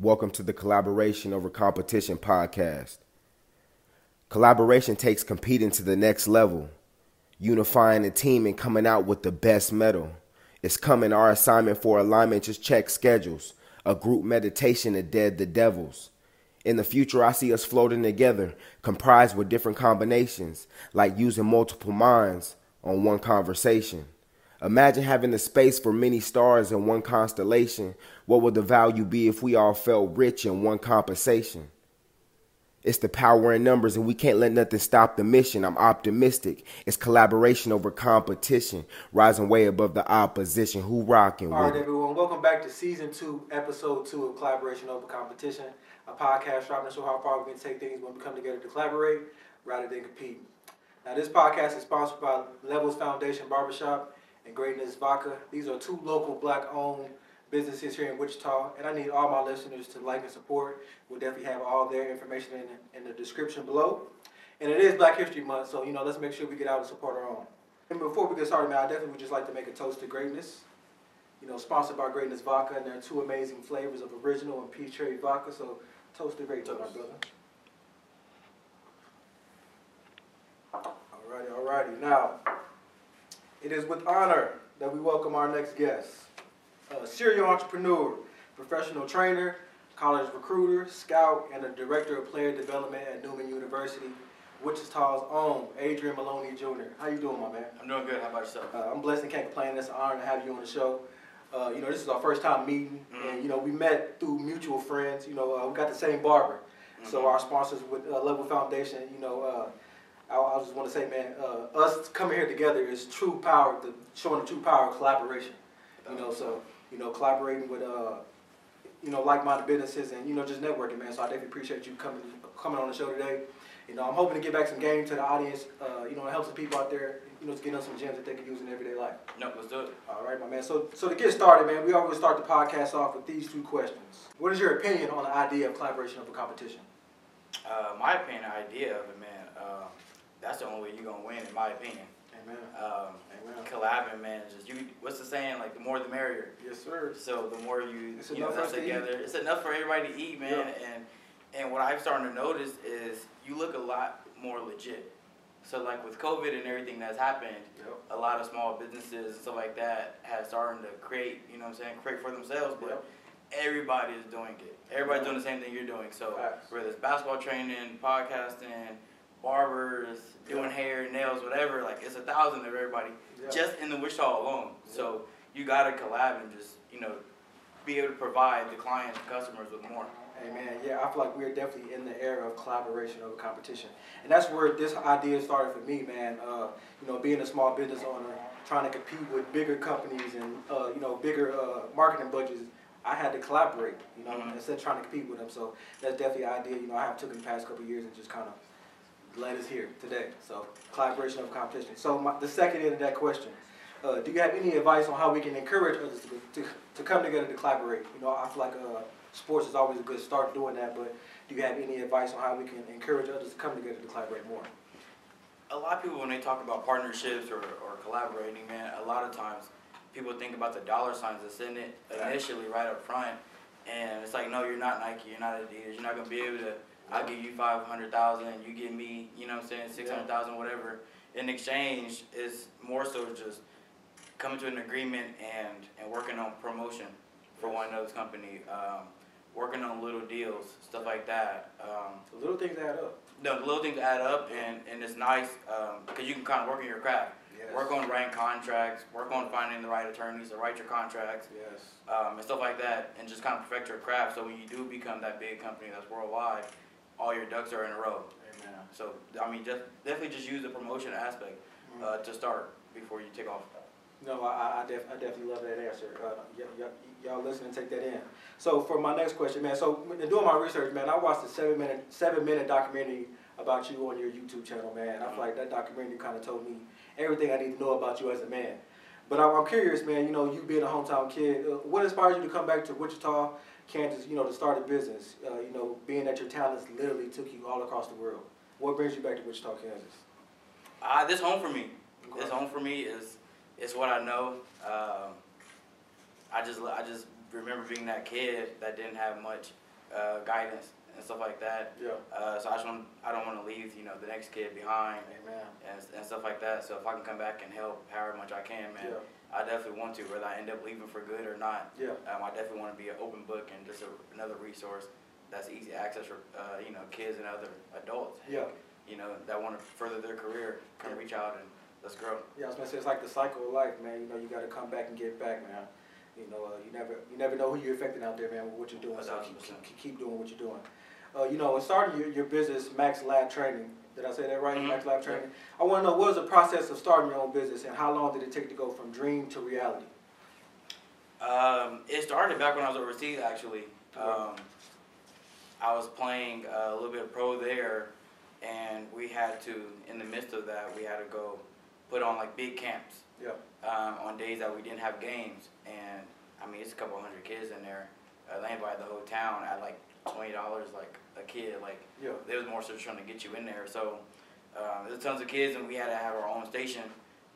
Welcome to the Collaboration Over Competition podcast. Collaboration takes competing to the next level, unifying the team and coming out with the best medal. It's coming our assignment for alignment, just check schedules, a group meditation to dead the devils. In the future, I see us floating together, comprised with different combinations, like using multiple minds on one conversation. Imagine having the space for many stars in one constellation. What would the value be if we all felt rich in one compensation? It's the power in numbers, and we can't let nothing stop the mission. I'm optimistic. It's collaboration over competition, rising way above the opposition. Who rocking? All right, with everyone. Welcome back to season two, episode two of Collaboration Over Competition, a podcast striving to show how far we can take things when we come together to collaborate rather than compete. Now, this podcast is sponsored by Levels Foundation Barbershop and Greatness Vodka. These are two local black-owned businesses here in Wichita, and I need all my listeners to like and support. We'll definitely have all their information in, in the description below. And it is Black History Month, so you know, let's make sure we get out and support our own. And before we get started, man, I definitely would just like to make a toast to greatness. You know, sponsored by Greatness Vodka, and there are two amazing flavors of original and peach cherry vodka. So, toast to greatness, my brother. Alrighty, alrighty. Now, it is with honor that we welcome our next guest, a serial entrepreneur, professional trainer, college recruiter, scout, and a director of player development at Newman University, Wichita's own Adrian Maloney Jr. How you doing, my man? I'm doing good. How about yourself? Uh, I'm blessed and can't complain. It's an honor to have you on the show. Uh, you know, this is our first time meeting, Mhm. and you know, we met through mutual friends. You know, uh, we got the same barber, so Mhm. our sponsors with uh, Level Foundation. You know, uh, I, I just want to say, man, uh, us coming here together is true power, the, showing the true power of collaboration. You know, so you know, collaborating with uh, you know, like-minded businesses, and you know, just networking, man. So I definitely appreciate you coming coming on the show today. You know, I'm hoping to get back some game to the audience. Uh, you know, and help some people out there. You know, to get them some gems that they can use in everyday life. No, let's do it. All right, my man. So, so to get started, man, we always start the podcast off with these two questions. What is your opinion on the idea of collaboration over competition? Uh, my opinion, idea of it, man. Uh, that's the only way you're gonna win, in my opinion. Amen. Um, Amen. collabing, man. Just you. What's the saying? Like the more, the merrier. Yes, sir. So the more you, It's you know, for us to eat. together, it's enough for everybody to eat, man. Yeah. And and what I'm starting to notice is you look a lot more legit. So like with COVID and everything that's happened, Yep. a lot of small businesses and stuff like that have started to create, you know what I'm saying, create for themselves, but Yep. everybody is doing it. Everybody's doing the same thing you're doing. So Facts. whether it's basketball training, podcasting, barbers, doing Yeah. hair, nails, whatever, like it's a thousand of everybody Yeah. just in the Wichita alone. So you gotta collab and just, you know, be able to provide the clients and customers with more. Amen. Yeah, I feel like we're definitely in the era of collaboration over competition, and that's where this idea started for me, man. Uh, you know, being a small business owner, trying to compete with bigger companies and uh, you know bigger uh, marketing budgets, I had to collaborate. You know, Mhm. instead of trying to compete with them. So that's definitely an idea. You know, I have took in the past couple of years and just kind of led us here today. So collaboration over competition. So my, the second end of that question. Uh, do you have any advice on how we can encourage others to, to, to come together to collaborate? You know, I feel like uh, sports is always a good start doing that, but do you have any advice on how we can encourage others to come together to collaborate more? A lot of people when they talk about partnerships or, or collaborating, man, a lot of times people think about the dollar signs that's in it initially right up front. And it's like, no, you're not Nike, you're not Adidas, you're not gonna be able to I'll give you five hundred thousand, you give me, you know what I'm saying, six hundred thousand, whatever. In exchange is more so just coming to an agreement and, and working on promotion for one another's company, um, working on little deals, stuff like that. Um, The little things add up. no, the little things add up and, and it's nice because you can kind of work on your craft. Yes. Work on writing contracts, work on finding the right attorneys to write your contracts, Yes. um, and stuff like that, and just kind of perfect your craft. So when you do become that big company that's worldwide, all your ducks are in a row. Amen. So I mean, just definitely just use the promotion aspect uh, to start before you take off. No, I, I, def, I definitely love that answer. Uh, y- y- y'all listen and take that in. So for my next question, man. So doing my research, man, I watched a seven minute seven minute documentary about you on your YouTube channel, man. I feel like that documentary kind of told me everything I need to know about you as a man. But I'm, I'm curious, man. You know, you being a hometown kid, uh, what inspires you to come back to Wichita, Kansas? You know, to start a business. Uh, you know, being that your talents literally took you all across the world. What brings you back to Wichita, Kansas? Uh, this home for me. Okay. This home for me is it's what I know. Um, I just I just remember being that kid that didn't have much uh, guidance and stuff like that. Yeah. Uh, so I just want, I don't want to leave, you know, the next kid behind Amen. and, and stuff like that. So if I can come back and help however much I can, man, Yeah. I definitely want to, whether I end up leaving for good or not. Yeah. Um, I definitely want to be an open book and just a, another resource that's easy access for, uh, you know, kids and other adults. Yeah. You know, that want to further their career, come reach out and let's grow. Yeah, I was gonna say it's like the cycle of life, man. You know, you got to come back and get back, man. You know, uh, you never you never know who you're affecting out there, man. With what you're doing, so keep, keep, keep doing what you're doing. Uh, you know, starting your, your business, Max Lab Training. Did I say that right? Mhm. Max Lab Training. I want to know what was the process of starting your own business, and how long did it take to go from dream to reality? Um, it started back when I was overseas, actually. Um, I was playing a little bit of pro there, and we had to, in the midst of that, we had to go put on like big camps Yeah. um, on days that we didn't have games. And I mean, it's a couple hundred kids in there. Uh, they invited the whole town at like twenty dollars, like a kid. Like Yeah. they was more so trying to get you in there. So um, there's tons of kids, and we had to have our own station.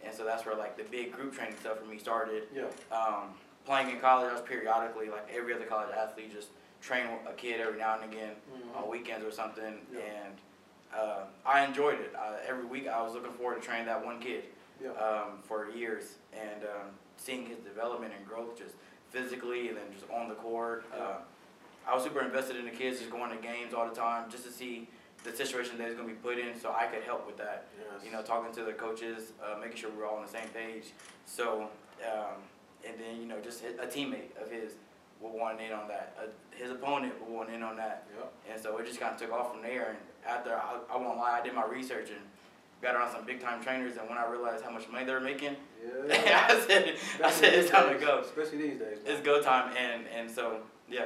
And so that's where like the big group training stuff for me started. Yeah. Um, playing in college, I was periodically like every other college athlete, just train a kid every now and again Mhm. on weekends or something, Yeah. and uh, I enjoyed it. Uh, every week, I was looking forward to training that one kid Yeah. um, for years and um, seeing his development and growth, just physically and then just on the court. Uh, I was super invested in the kids, just going to games all the time, just to see the situation that he's going to be put in, so I could help with that Yes. you know, talking to the coaches, uh, making sure we're all on the same page. So, um, and then, you know, just a teammate of his will want in on that. Uh, his opponent will want in on that. Yeah. And so it just kind of took off from there. And after, I, I won't lie, I did my research and got around some big time trainers. And when I realized how much money they were making, Yeah. I said, I said, it's time to go. Especially these days. man. It's go time. And, and so, yeah.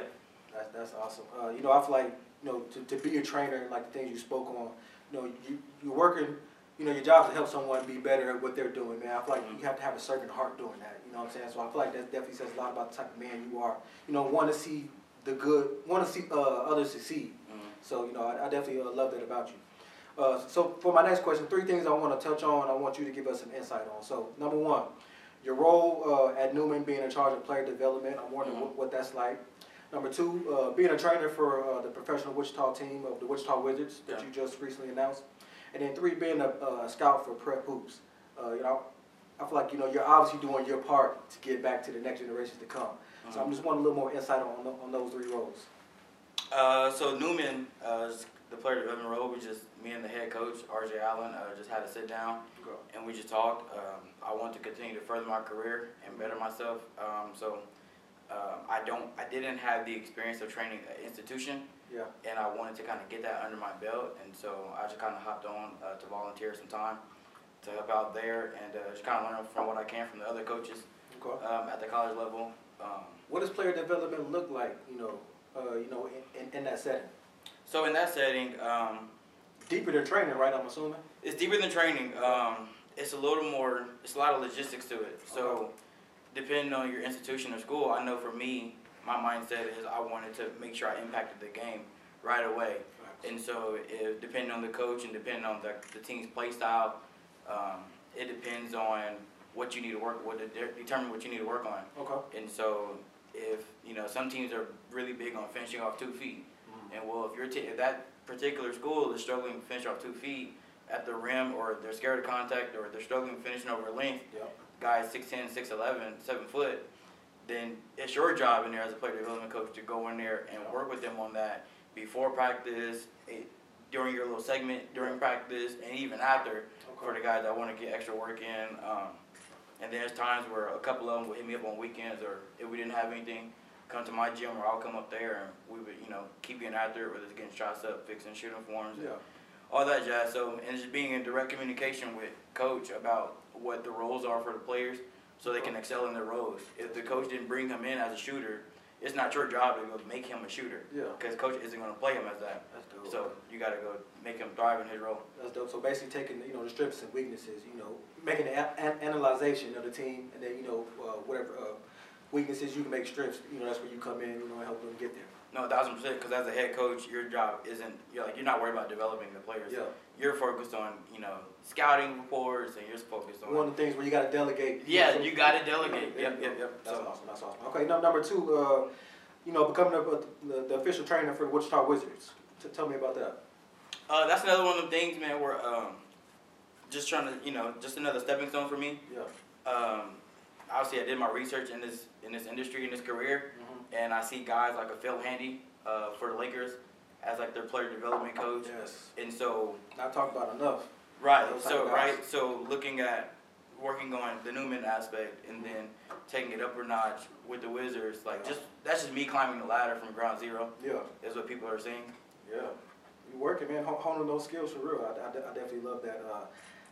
That's, that's awesome. Uh, you know, I feel like, you know, to, to be a trainer, like the things you spoke on, you know, you, you're working, you know, your job is to help someone be better at what they're doing, man. I feel like you have to have a certain heart doing that, you know what I'm saying? So I feel like that definitely says a lot about the type of man you are. You know, want to see the good, want to see uh, others succeed. Mhm. So, you know, I, I definitely uh, love that about you. Uh, so for my next question, three things I want to touch on, I want you to give us some insight on. So, number one, your role uh, at Newman being in charge of player development. I'm wondering Mhm. what, what that's like. Number two, uh, being a trainer for uh, the professional Wichita team of the Wichita Wizards that Yeah. you just recently announced. And then three, being a, a scout for Prep Hoops. Uh, you know, I feel like you know you're obviously doing your part to get back to the next generations to come. So I'm just wanting a little more insight on on those three roles. Uh, so Newman, uh, is the player development role, we just, me and the head coach, RJ Allen, uh, just had to sit down and we just talked. Um, I want to continue to further my career and better myself. Um, so um, I don't, I didn't have the experience of training an institution, Yeah. and I wanted to kind of get that under my belt. And so I just kind of hopped on uh, to volunteer some time to help out there and uh, just kind of learn from what I can from the other coaches Okay. um, at the college level. Um, What does player development look like? You know, uh, you know, in, in, in that setting. so in that setting, um, Deeper than training, right? I'm assuming. It's deeper than training. Um, it's a little more. It's a lot of logistics to it. So, depending on your institution or school, I know for me, my mindset is I wanted to make sure I impacted the game right away. And so, if, depending on the coach and depending on the, the team's play style, um, it depends on what you need to work. What de- determine what you need to work on. Okay. And so, if you know, some teams are really big on finishing off two feet. And well, if you're t- if that particular school is struggling to finish off two feet at the rim, or they're scared of contact, or they're struggling finishing over length, Yep. Guys 6'10", 6'11", 7 foot, then it's your job in there as a player development coach to go in there and work with them on that before practice, eh, during your little segment, during practice, and even after for the guys that want to get extra work in. Um, and there's times where a couple of them would hit me up on weekends, or if we didn't have anything, come to my gym, or I'll come up there, and we would, you know, keep getting after it, whether it's getting shots up, fixing shooting forms, Yeah. all that jazz. So, and just being in direct communication with coach about what the roles are for the players, so they can excel in their roles. If the coach didn't bring him in as a shooter, it's not your job to go make him a shooter, Yeah. because coach isn't going to play him as that. That's dope. So you got to go make him thrive in his role. That's dope. So basically, taking you know the strengths and weaknesses, you know, making an an analyzation of the team, and then you know uh, whatever uh, weaknesses you can make strengths. You know, that's where you come in. You know, and help them get there. No, a thousand percent. Because as a head coach, your job isn't you're like you're not worried about developing the players. Yeah. You're focused on you know scouting reports, and you're focused on. One of the things where you got to delegate. yeah, So- you got to delegate. Yep, yep, yep. That's So, awesome. That's awesome. Okay, num- number two, uh, you know, becoming a, the, the official trainer for the Wichita Wizards. T- tell me about that. Uh, that's another one of the things, man. Where um, just trying to, you know, just another stepping stone for me. Yeah. Um, obviously, I did my research in this in this industry in this career, Mm-hmm. and I see guys like a Phil Handy uh, for the Lakers as like their player development coach, Yes. and so Not talked about enough. right, so right, so looking at working on the Newman aspect, and then taking it up a notch with the Wizards, like just that's just me climbing the ladder from ground zero. Yeah. Is what people are saying. Yeah. You're working, man, honing those skills for real. I, I, I definitely love that. Uh,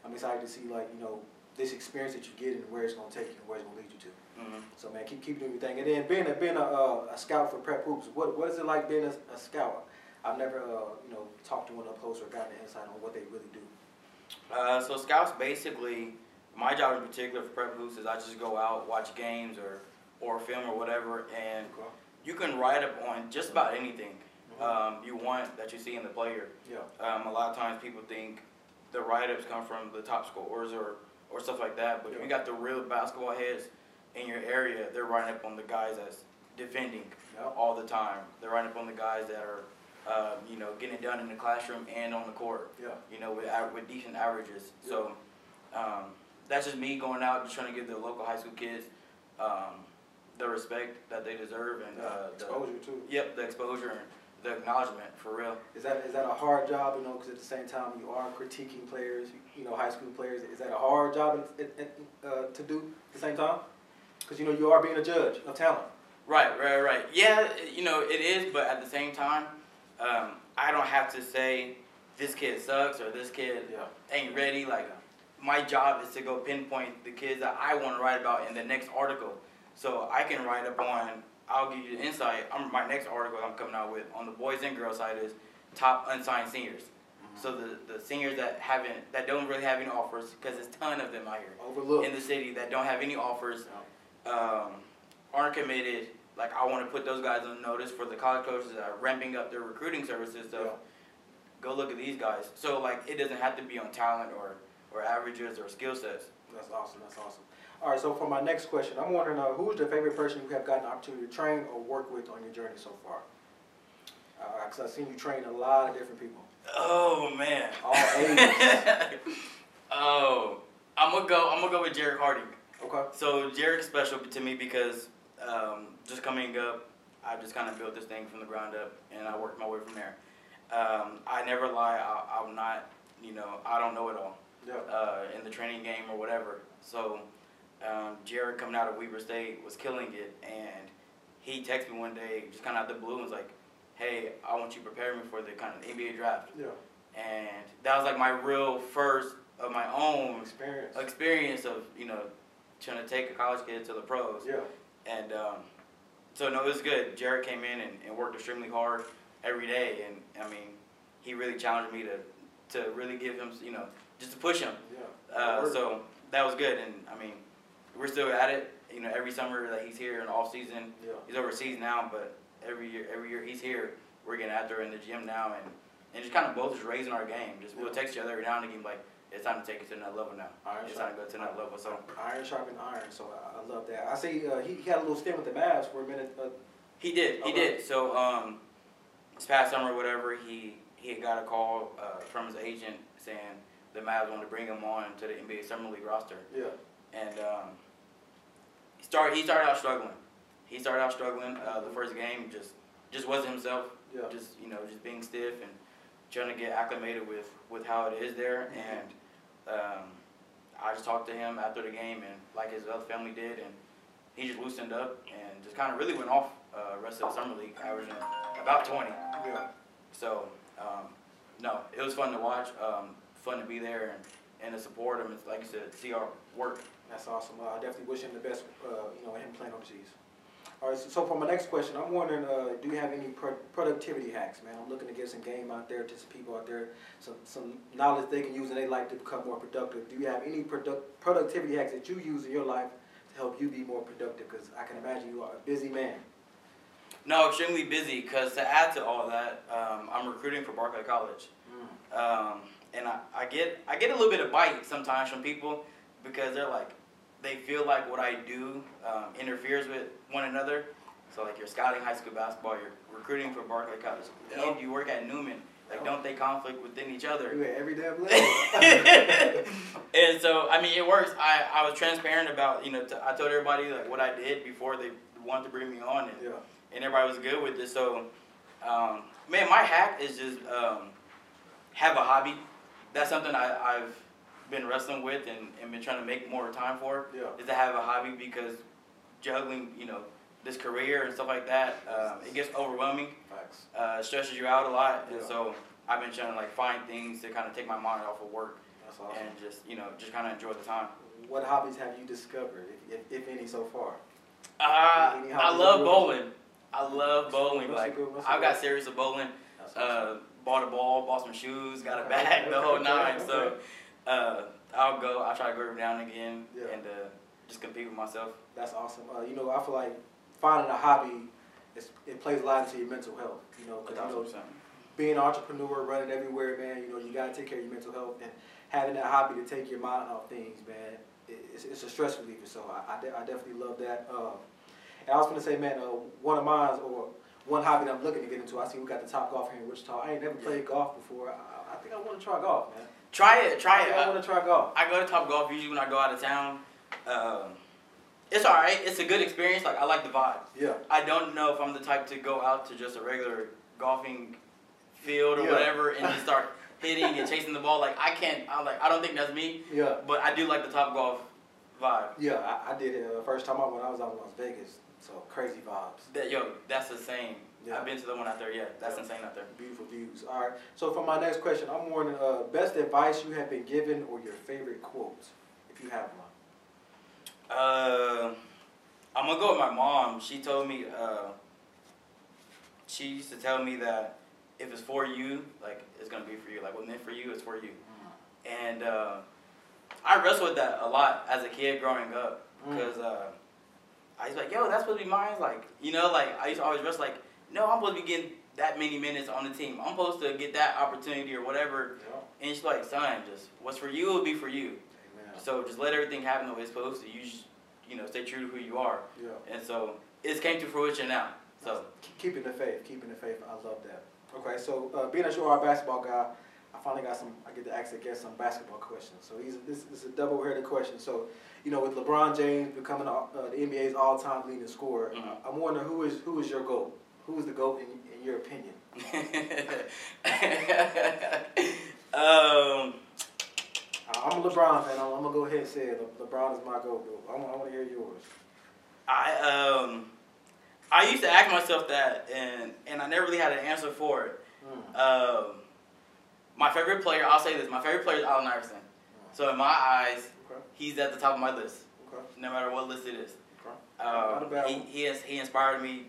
I'm excited to see, like, you know, this experience that you get and where it's going to take you and where it's going to lead you to. hmm So, man, keep, keep doing your thing. And then being a, being a, uh, a scout for Prep Hoops, what, what is it like being a, a scout? I've never, uh, you know, talked to one up close or gotten an insight on what they really do. Uh, so scouts basically, my job in particular for Prep Hoops is I just go out, watch games or or film or whatever, and Okay. you can write up on just about anything um, you want that you see in the player. Yeah. Um, a lot of times people think the write-ups come from the top scorers or or stuff like that, but if Yeah. you got the real basketball heads in your area, they're writing up on the guys that's defending Yeah. all the time. They're writing up on the guys that are, um, you know, getting it done in the classroom and on the court Yeah. you know, with with decent averages. So um, that's just me going out, just trying to give the local high school kids um, the respect that they deserve and uh, the, Exposure, too. yep, the exposure and the acknowledgement for real. Is that is that a hard job? You know, because at the same time you are critiquing players, you know, high school players. Is that a hard job uh, to do at the same time? Because you know you are being a judge of talent. Right, right, right. Yeah, you know it is, but at the same time, um, I don't have to say this kid sucks or this kid Yeah. ain't ready. Like my job is to go pinpoint the kids that I want to write about in the next article. So I can write up on. I'll give you the insight. I'm my next article I'm coming out with on the boys and girls side is top unsigned seniors. So the the seniors that haven't that don't really have any offers because there's a ton of them out here Overlooked. in the city that don't have any offers, um, aren't committed. Like I want to put those guys on notice for the college coaches that are ramping up their recruiting services. So Yeah. go look at these guys. So like it doesn't have to be on talent or or averages or skill sets. That's awesome. That's awesome. All right. So for my next question, I'm wondering uh, who's the favorite person you have gotten the opportunity to train or work with on your journey so far? Because I've seen you train a lot of different people. Oh man. All ages. oh, I'm gonna go. I'm gonna go with Jerrick Harding. Okay. So Jerrick's special to me because um, just coming up, I just kind of built this thing from the ground up, and I worked my way from there. Um, I never lie. I, I'm not, you know, I don't know it all Yeah. uh, in the training game or whatever. So um, Jerrick coming out of Weber State was killing it, and he texted me one day, just kind of out the blue, and was like, "Hey, I want you to prepare me for the kind of NBA draft." Yeah. And that was like my real first of my own Experience. experience of you know trying to take a college kid to the pros. Yeah. And um, so no, it was good. Jerrick came in and, and worked extremely hard every day, and I mean, he really challenged me to to really give him, you know, just to push him. Yeah. Uh, so that was good, and I mean, we're still at it. You know, every summer that he's here in off season, Yeah. he's overseas now, but every year, every year he's here, we're getting out there in the gym now, and and just kind of both just raising our game. Just we'll text each other every now and again, like it's time to take it to another level now. Iron It's time to go to another level. So Iron sharpened iron, so I, I love that. I see uh, he, he had a little stint with the Mavs for a minute. Uh, he did, he did. So um, this past summer, or whatever, he he had got a call uh, from his agent saying the Mavs wanted to bring him on to the NBA Summer League roster. yeah, and um, he started he started out struggling. He started out struggling. Uh, the first game just just wasn't himself. yeah, Just you know just being stiff and trying to get acclimated with with how it is there. And um, I just talked to him after the game and like his other family did, and he just loosened up and just kind of really went off uh, rest of the summer league, averaging about 20. yeah. So um, no, it was fun to watch. Um, fun to be there and and to support him. It's like you said, see our work. That's awesome. Uh, I definitely wish him the best. Uh, you know, him playing overseas. All right. So, so for my next question, I'm wondering, uh, do you have any pro- productivity hacks, man? I'm looking to get some game out there to some people out there, some some knowledge they can use and they like to become more productive. Do you have any product productivity hacks that you use in your life to help you be more productive? Because I can imagine you are a busy man. No, extremely busy because to add to all that, um, I'm recruiting for Barclay College, um, and I, I get I get a little bit of bite sometimes from people because they're like they feel like what I do um, interferes with one another. So like you're scouting high school basketball, you're recruiting for Barclay College, Yep. and you work at Newman. Like, Yep. don't they conflict within each other? You every damn level. and so I mean, it works. I, I was transparent about you know t- I told everybody like what I did before they wanted to bring me on, and, yeah. and everybody was good with it. So, um, man, my hack is just um, have a hobby. That's something I, I've been wrestling with and, and been trying to make more time for. Yeah. Is to have a hobby because juggling, you know, this career and stuff like that, um, it gets overwhelming. Facts. Uh, stresses you out a lot, and Yeah. so I've been trying to like find things to kind of take my mind off of work That's awesome. and just you know just kind of enjoy the time. What hobbies have you discovered, if, if, if any, so far? Uh, Any I love bowling. I love bowling. What's Like I've got serious of bowling. That's Uh, bought a ball, bought some shoes, got a Okay, bag, the whole nine. okay. So uh, I'll go. I'll try to go every now and again Yeah. and uh, just compete with myself. That's awesome. Uh, you know, I feel like finding a hobby, is, it plays a lot into your mental health. You know, because you know, 1000%. being an entrepreneur, running everywhere, man, you know, you got to take care of your mental health and having that hobby to take your mind off things, man, it's, it's a stress reliever. So I, I, de- I definitely love that. Um, and I was going to say, man, uh, one of mine, or one hobby that I'm looking to get into, I see we got the Top Golf here in Wichita. I ain't never played golf before. I, I think I want to try golf, man. Try it. Try it. I want to try golf. I go to Top Golf usually when I go out of town. Um, it's all right. It's a good experience. Like I like the vibe. Yeah. I don't know if I'm the type to go out to just a regular golfing field or Yeah. whatever and just start hitting and chasing the ball. Like I can't. I like. I don't think that's me. Yeah. But I do like the Top Golf vibe. Yeah, I, I did it uh, first time I went. I was out in Las Vegas, so crazy vibes, That yo, that's the same. Yeah. I've been to the one out there. Yeah, that's Yeah. insane out there. beautiful views. All right. So for my next question, I'm wondering uh, best advice you have been given or your favorite quote, if you have one. Uh, I'm gonna go with my mom. She told me. Uh, she used to tell me that if it's for you, like it's gonna be for you. Like what meant for you is for you. And uh, I wrestled with that a lot as a kid growing up Mm. because uh, I was like, yo, that's supposed to be mine. Like, you know, like I used to always wrestle like, no, I'm supposed to be getting that many minutes on the team. I'm supposed to get that opportunity or whatever. Yeah. And she's like, son, just what's for you will be for you. Amen. So just let everything happen the way it's supposed to. You just, you know, stay true to who you are. Yeah. And so it's came to fruition now. So Keep- keeping the faith, keeping the faith. I love that. Okay, so uh, being that you are a basketball guy, I finally got some. I get to ask the guests some basketball questions. So these, this, this is a double-headed question. So, you know, with LeBron James becoming uh, the NBA's all-time leading scorer, Mhm. uh, I'm wondering who is who is your goat? Who is the goat in, in your opinion? um, I'm a LeBron fan. I'm, I'm gonna go ahead and say it. Le- LeBron is my goat. I want, I want to hear yours. I um, I used to ask myself that, and and I never really had an answer for it. Mm. Um, my favorite player, I'll say this: my favorite player is Allen Iverson. So in my eyes, Okay. he's at the top of my list, Okay. no matter what list it is. Okay. Um, he he, has, he inspired me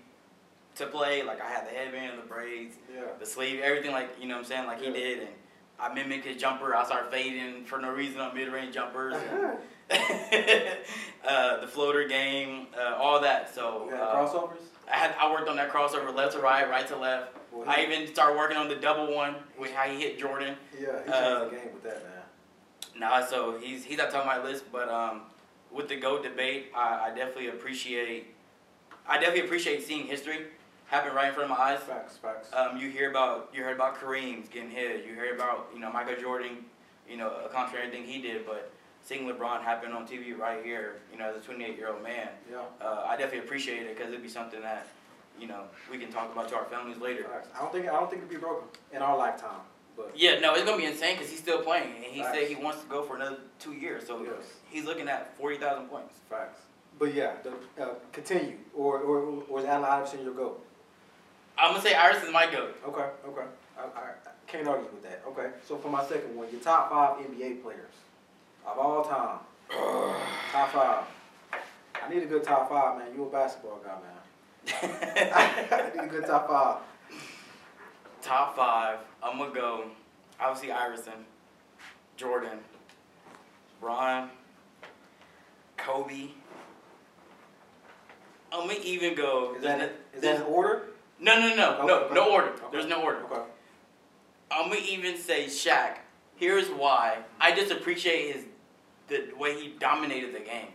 to play. Like I had the headband, the braids, Yeah. the sleeve, everything like you know what I'm saying, like Yeah. he did, and I mimic his jumper. I start fading for no reason on mid range jumpers. And, uh, the floater game, uh, all that. So uh, crossovers? I had I worked on that crossover left to right, right to left. Boy, I even started working on the double one with how he hit Jordan. Yeah, he changed uh, the game with that man. Nah, so he's he's top of my list, but um, with the goat debate, I, I definitely appreciate I definitely appreciate seeing history happen right in front of my eyes. Facts, facts. Um, you hear about you heard about Kareem's getting hit. You hear about you know Michael Jordan, you know accomplishing everything he did, but seeing LeBron happen on TV right here, you know as a 28 year old man, yeah. uh, I definitely appreciate it because it'd be something that you know we can talk about to our families later. Facts. I don't think I don't think it'd be broken in our lifetime, but Yeah, no, it's gonna be insane because he's still playing, and he Facts. said he wants to go for another two years. So Yes. he's looking at forty thousand points. facts. But yeah, the, uh, continue. Or or or is Allen Iverson your goat? I'm gonna say Iverson's my goat. Okay, okay. I, I, I can't argue with that. Okay. So for my second one, your top five NBA players of all time. top five. I need a good top five, man. You a basketball guy, man. I need a good top five. Top five. I'm gonna go. Obviously Iverson, Jordan, Bron, Kobe. I'm gonna even go. Is that is that in order? No, no, no, no, Okay. no order. Okay. There's no order. Okay. I'm gonna even say Shaq. Here's why. I just appreciate his the way he dominated the game.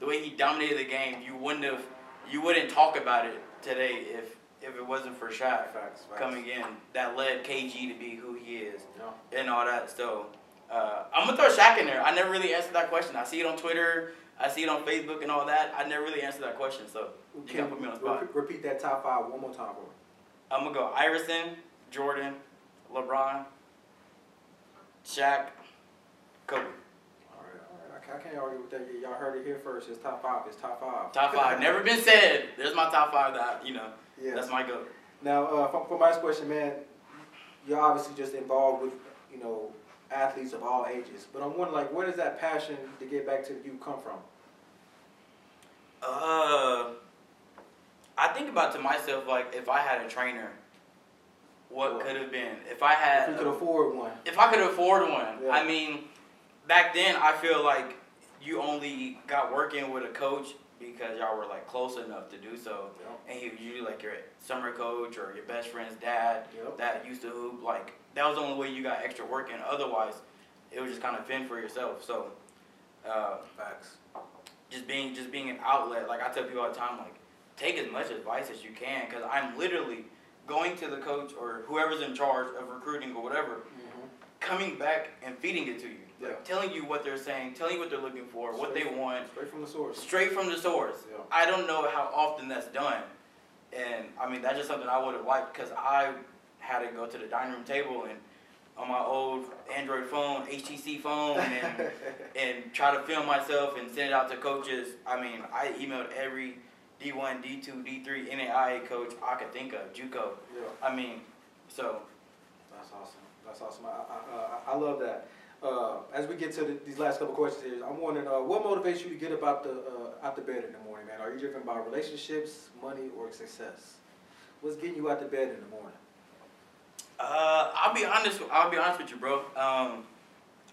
The way he dominated the game, you wouldn't have, you wouldn't talk about it today if if it wasn't for Shaq Facts, facts. coming in that led KG to be who he is Yeah. and all that. So uh, I'm gonna throw Shaq in there. I never really answered that question. I see it on Twitter. I see it on Facebook and all that. I never really answered that question. So you gotta put me on the spot. Repeat, that top five one more time for me. I'm gonna go Iverson, Jordan, LeBron, Shaq, Kobe. All right, all right. I can't, argue with that. Y'all heard it here first. It's top five. It's top five. Top five. Never been said. There's my top five. That you know. Yeah. That's my go. Now, uh, for, for my next question, man, you're obviously just involved with, you know, athletes of all ages. But I'm wondering, like, where does that passion to get back to you come from? Uh, I think about to myself like if I had a trainer, what What? could have been if I had If you could afford one. if I could afford one. Yeah. I mean, back then I feel like you only got working with a coach because y'all were like close enough to do so, Yep. and he was usually like your summer coach or your best friend's dad Yep. that used to hoop. Like that was the only way you got extra work in. Otherwise, it was just kind of fend for yourself. So. Uh, Facts. just being just being an outlet. Like I tell people all the time, like take as much advice as you can, because I'm literally going to the coach or whoever's in charge of recruiting or whatever, Mm-hmm. coming back and feeding it to you, like telling you what they're saying, telling you what they're looking for, what they want, Straight from the source. straight from the source. Yeah. I don't know how often that's done, and I mean that's just something I would have liked because I had to go to the dining room table and on my old Android phone, HTC phone, and and try to film myself and send it out to coaches. I mean, I emailed every D1, D2, D3, NAIA coach I could think of, JUCO. yeah. I mean, so That's awesome. That's awesome. I, I, I, I love that. Uh, as we get to the, these last couple questions here, I'm wondering uh, what motivates you to get up out the uh, out the bed in the morning, man? Are you driven by relationships, money, or success? What's getting you out the bed in the morning? uh, I'll be honest. I'll be honest with you, bro. Um,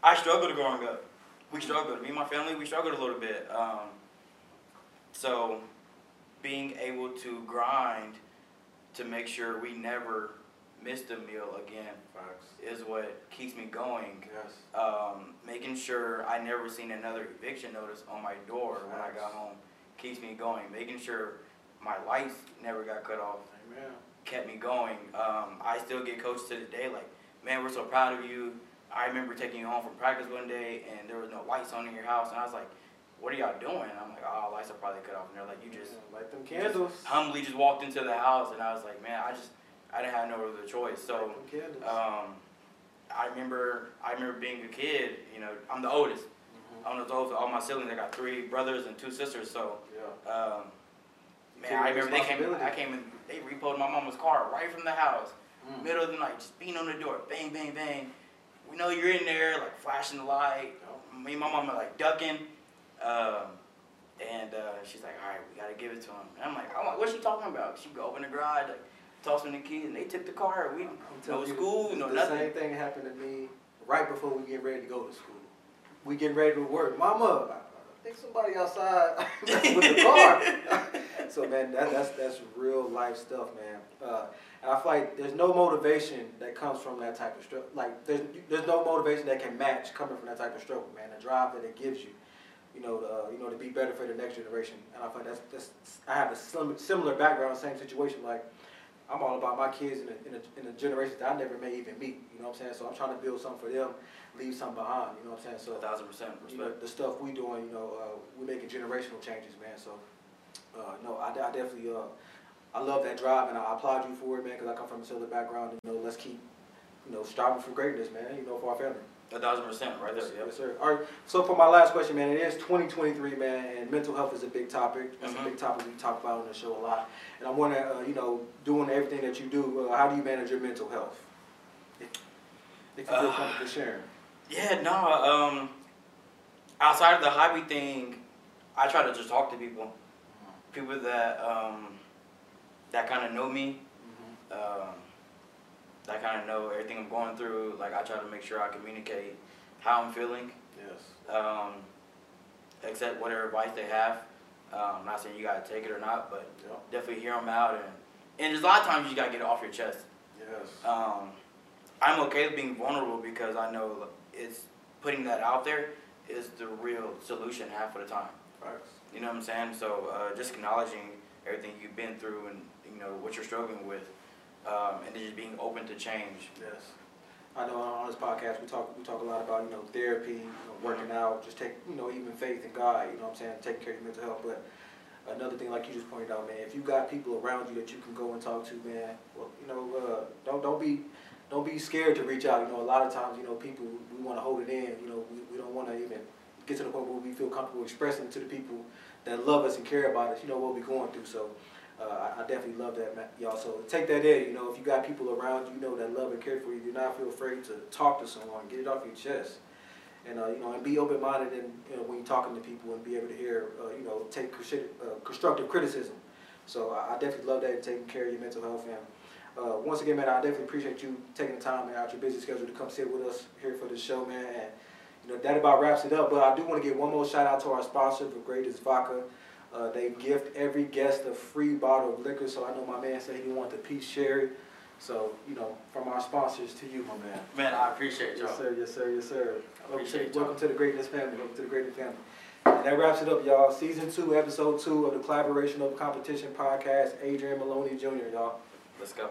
I struggled growing up. We struggled. Me and my family, we struggled a little bit. Um, so, being able to grind to make sure we never missed a meal again Facts. is what keeps me going. Yes. um, making sure I never seen another eviction notice on my door when I got home keeps me going. Making sure my lights never got cut off Amen. kept me going. Um, I still get coached to the day like, man, we're so proud of you. I remember taking you home from practice one day and there was no lights on in your house and I was like, what are y'all doing? I'm like, oh, lights are probably cut off. And they're like, you just light them you just humbly just walked into the house and I was like, man, I just I didn't have no other choice. So. candles. Um, I remember, I remember being a kid. You know, I'm the oldest. Mhm. I'm the oldest of all my siblings. I got three brothers and two sisters. So, Yeah. um, man, I remember they came. I came and they repoed my mama's car right from the house, Mm. middle of the night, just beating on the door, bang, bang, bang. We know you're in there, like flashing the light. Me and my mama like ducking. Um, and uh, she's like, all right, we gotta give it to him. And I'm like, I'm like, what's she talking about? She go open the garage, like, toss me the keys, and they took the car. We no telling you, school, no the nothing. same thing happened to me right before we get ready to go to school. We getting ready to work. Mama, I think somebody outside with the car. so man, that, that's that's real life stuff, man. Uh, and I feel like there's no motivation that comes from that type of struggle. Like there's there's no motivation that can match coming from that type of struggle, man. The drive that it gives you, you know, to, uh, you know, to be better for the next generation. And I feel like that's that's I have a sim- similar background, same situation. Like I'm all about my kids in a, in a, in a generation that I never may even meet. You know what I'm saying? So I'm trying to build something for them, leave something behind. You know what I'm saying? So A thousand percent you know, the stuff we doing, you know, uh, we making generational changes, man. So, uh, no, I, I definitely, uh, I love that drive, and I applaud you for it, man, because I come from a similar background. You know, let's keep, you know, striving for greatness, man. You know, for our family. A thousand percent right there. Yep. yes, sir. All right. So for my last question, man, it is 2023, man, and mental health is a big topic. It's Mhm. a big topic we talk about on the show a lot. And I want to, uh, you know, doing everything that you do, uh, how do you manage your mental health? If, if you feel Uh, comfortable sharing. Yeah, no. Um, outside of the hobby thing, I try to just talk to people, people that um, that kind of know me, Mm-hmm. um, that kind of know everything I'm going through. Like I try to make sure I communicate how I'm feeling, Yes. um, accept whatever advice they have. Um, not saying you gotta take it or not, but Yeah. definitely hear them out and and there's a lot of times you gotta get it off your chest. Yes. um, I'm okay with being vulnerable because I know it's putting that out there is the real solution half of the time. Facts. You know what I'm saying? So uh, just acknowledging everything you've been through and, you know what you're struggling with, um, and then just being open to change. Yes. I know on this podcast we talk we talk a lot about you know therapy, you know, working out, just take you know even faith in God. You know what I'm saying, taking care of your mental health. But another thing, like you just pointed out, man, if you got people around you that you can go and talk to, man, well, you know, uh, don't don't be don't be scared to reach out. You know, a lot of times, you know, people we want to hold it in. You know, we, we don't want to even get to the point where we feel comfortable expressing to the people that love us and care about us. You know what we're going through. So. Uh, I, I definitely love that, y'all. So take that in. You know, if you got people around you, know that love and care for you, do not feel afraid to talk to someone, get it off your chest, and uh, you know, and be open-minded and you know when you're talking to people and be able to hear, uh, you know, take uh, constructive criticism. So I, I definitely love that and taking care of your mental health. And uh, once again, man, I definitely appreciate you taking the time out your busy schedule to come sit with us here for the show, man. And you know that about wraps it up. But I do want to give one more shout out to our sponsor, the Greatness Vodka. Uh, they gift every guest a free bottle of liquor. So I know my man said he wanted the peach sherry. So, you know, from our sponsors to you, my man. Man, I appreciate y'all. Yes, sir. Yes, sir. Yes, sir. Appreciate welcome, welcome to the greatness family. Welcome to the greatness family. And that wraps it up, y'all. Season two, episode two of the Collaboration of Competition podcast. Adrian Maloney Jr., y'all. Let's go.